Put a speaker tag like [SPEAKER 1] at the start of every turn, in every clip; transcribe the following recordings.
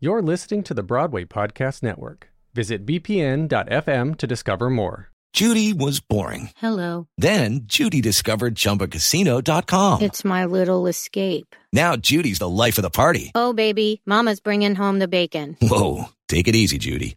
[SPEAKER 1] You're listening to the Broadway Podcast Network. Visit bpn.fm to discover more.
[SPEAKER 2] Judy was boring.
[SPEAKER 3] Hello.
[SPEAKER 2] Then Judy discovered ChumbaCasino.com.
[SPEAKER 3] It's my little escape.
[SPEAKER 2] Now Judy's the life of the party.
[SPEAKER 3] Oh, baby, Mama's bringing home the bacon.
[SPEAKER 2] Whoa, take it easy, Judy.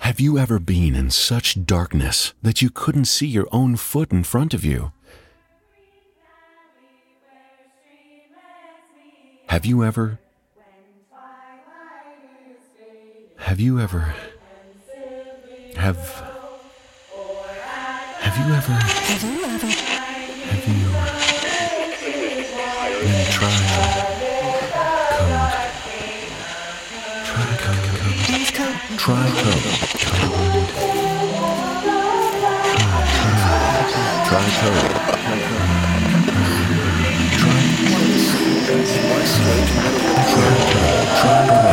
[SPEAKER 4] Have you ever been in such darkness that you couldn't see your own foot in front of you? Have you ever? Have you ever? Have. Have you ever? Have you ever? Code. Try code. Try code.
[SPEAKER 5] Well,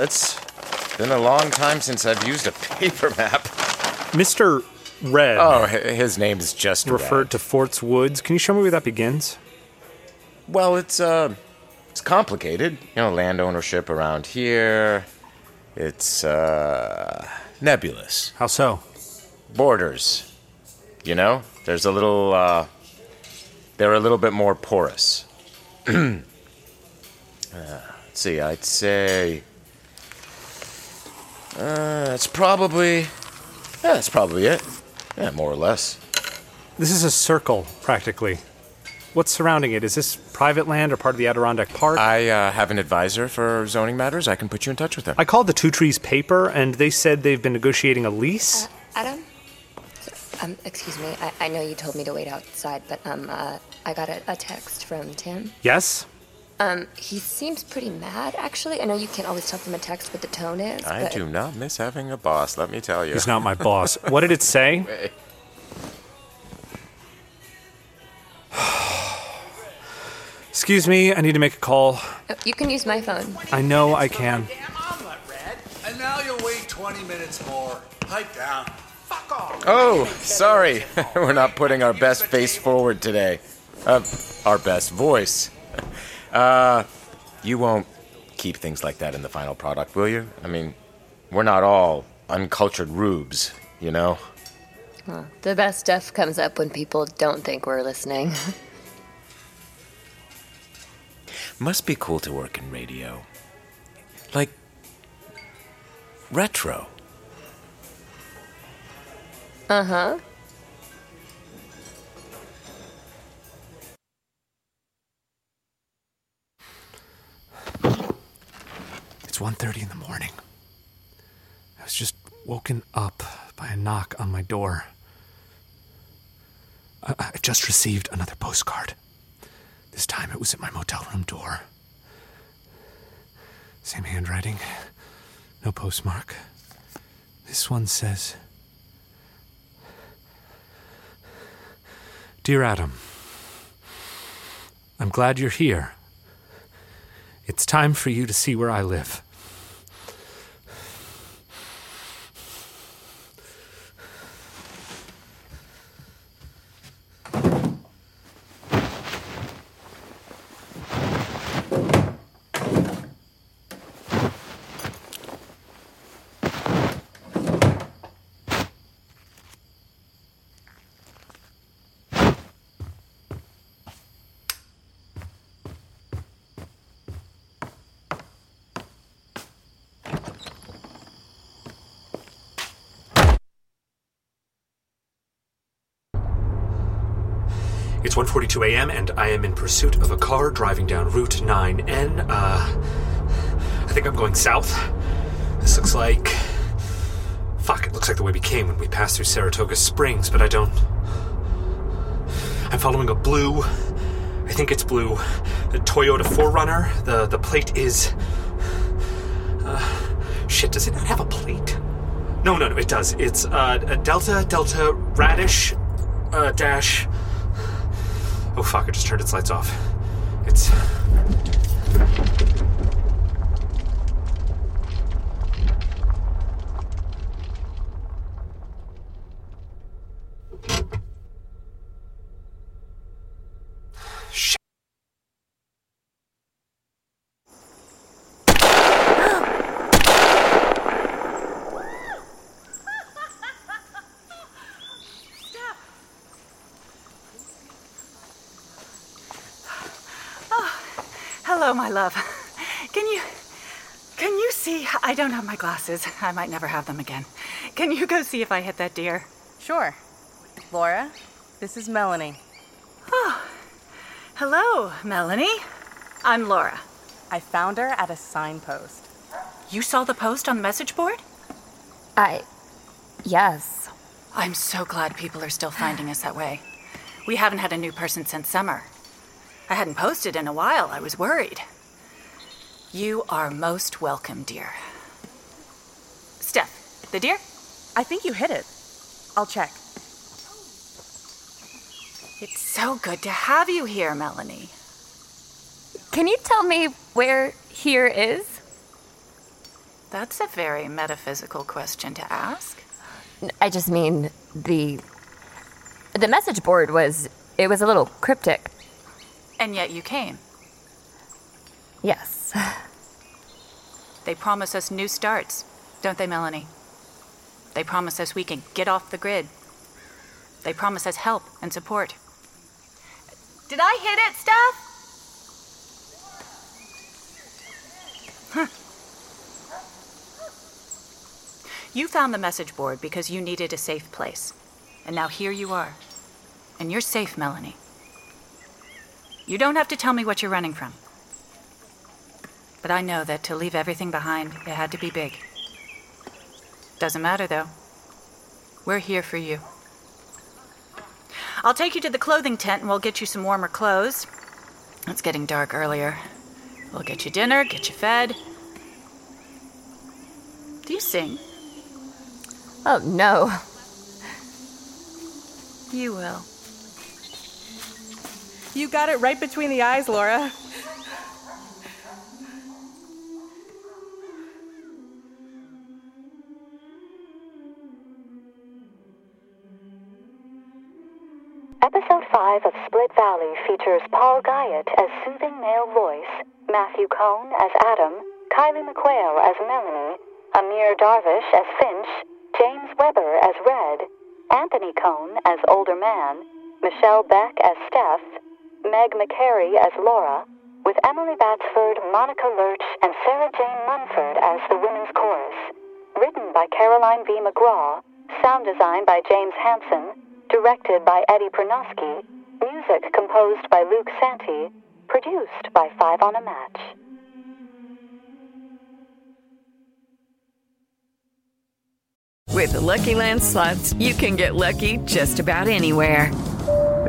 [SPEAKER 5] it's been a long time since I've used a paper map.
[SPEAKER 6] Mr. Red
[SPEAKER 5] Oh, his name is just
[SPEAKER 6] referred
[SPEAKER 5] Red.
[SPEAKER 6] to Fort's Woods. Can you show me where that begins?
[SPEAKER 5] Well, it's uh, it's complicated. You know, land ownership around here. It's uh, nebulous.
[SPEAKER 6] How so?
[SPEAKER 5] Borders. You know, there's a little. uh, they're a little bit more porous. uh, let's see. I'd say. Uh, it's probably. Yeah, that's probably it. Yeah, more or less.
[SPEAKER 6] This is a circle, practically. What's surrounding it? Is this private land or part of the Adirondack Park?
[SPEAKER 5] I uh, have an advisor for zoning matters. I can put you in touch with him.
[SPEAKER 6] I called the Two Trees paper, and they said they've been negotiating a lease.
[SPEAKER 7] Adam? Um, excuse me. I, I know you told me to wait outside, but um, uh, I got a, a text from Tim.
[SPEAKER 6] Yes?
[SPEAKER 7] Um, he seems pretty mad, actually. I know you can't always tell from a text what the tone is.
[SPEAKER 5] I
[SPEAKER 7] but
[SPEAKER 5] do not miss having a boss, let me tell you.
[SPEAKER 6] He's not my boss. What did it say? Excuse me, I need to make a call.
[SPEAKER 7] Oh, You can use my phone.
[SPEAKER 6] I know I can.
[SPEAKER 8] And now you'll wait 20 minutes more. Pipe down. Fuck off.
[SPEAKER 5] Oh, sorry. We're not putting our best face forward today. Uh, our best voice. Uh, you won't keep things like that in the final product, will you? I mean, we're not all uncultured rubes, you know?
[SPEAKER 7] The best stuff comes up when people don't think we're listening.
[SPEAKER 5] Must be cool to work in radio. Like, retro.
[SPEAKER 7] uh huh.
[SPEAKER 6] 1.30 in the morning. I was just woken up by a knock on my door. I- I've just received another postcard. This time it was at my motel room door. Same handwriting, no postmark. This one says Dear Adam, I'm glad you're here. It's time for you to see where I live. It's 1:42 a.m. and I am in pursuit of a car driving down Route 9N. Uh, I think I'm going south. This looks like. Fuck! It looks like the way we came when we passed through Saratoga Springs, but I don't. I'm following a blue. I think it's blue. The Toyota 4Runner. The the plate is. Uh, shit. Does it not have a plate? No, no, no. It does. It's uh, a Delta Delta Radish uh, dash. Oh fuck! It just turned its lights off. It's.
[SPEAKER 9] Hello, my love. Can you can you see? I don't have my glasses. I might never have them again. Can you go see if I hit that deer?
[SPEAKER 10] Sure. Laura, this is Melanie.
[SPEAKER 9] Oh, hello, Melanie. I'm Laura.
[SPEAKER 10] I found her at a signpost.
[SPEAKER 9] You saw the post on the message board?
[SPEAKER 7] I. Yes.
[SPEAKER 9] I'm so glad people are still finding us that way. We haven't had a new person since summer. I hadn't posted in a while. I was worried. You are most welcome, dear. Steph, the deer?
[SPEAKER 10] I think you hit it. I'll check.
[SPEAKER 9] It's so good to have you here, Melanie.
[SPEAKER 7] Can you tell me where here is?
[SPEAKER 9] That's a very metaphysical question to ask.
[SPEAKER 7] I just mean the the message board was it was a little cryptic.
[SPEAKER 9] And yet you came.
[SPEAKER 7] Yes.
[SPEAKER 9] They promise us new starts, don't they, Melanie? They promise us we can get off the grid. They promise us help and support. Did I hit it, Steph? Huh. You found the message board because you needed a safe place. And now here you are. And you're safe, Melanie. You don't have to tell me what you're running from. But I know that to leave everything behind, it had to be big. Doesn't matter, though. We're here for you. I'll take you to the clothing tent and we'll get you some warmer clothes. It's getting dark earlier. We'll get you dinner, get you fed. Do you sing?
[SPEAKER 7] Oh no.
[SPEAKER 9] You will.
[SPEAKER 10] You got it right between the eyes, Laura.
[SPEAKER 11] Episode 5 of Split Valley features Paul Guyet as soothing male voice, Matthew Cohn as Adam, Keilly McQuail as Melanie, Amir Darvish as Finch, James Weber as Red, Anthony Cohn as Older Man, Michelle Beck as Steph, Meg MacCary as Laura, with Emily Batsford, Monica Lerch, and Sara Jane Munford as the women's chorus. Written by Caroline V. McGraw, sound design by James Hansen, directed by Eddie Prunoske, music composed by Luke Santy, produced by Five on a Match.
[SPEAKER 12] With the Lucky Land slots, you can get lucky just about anywhere.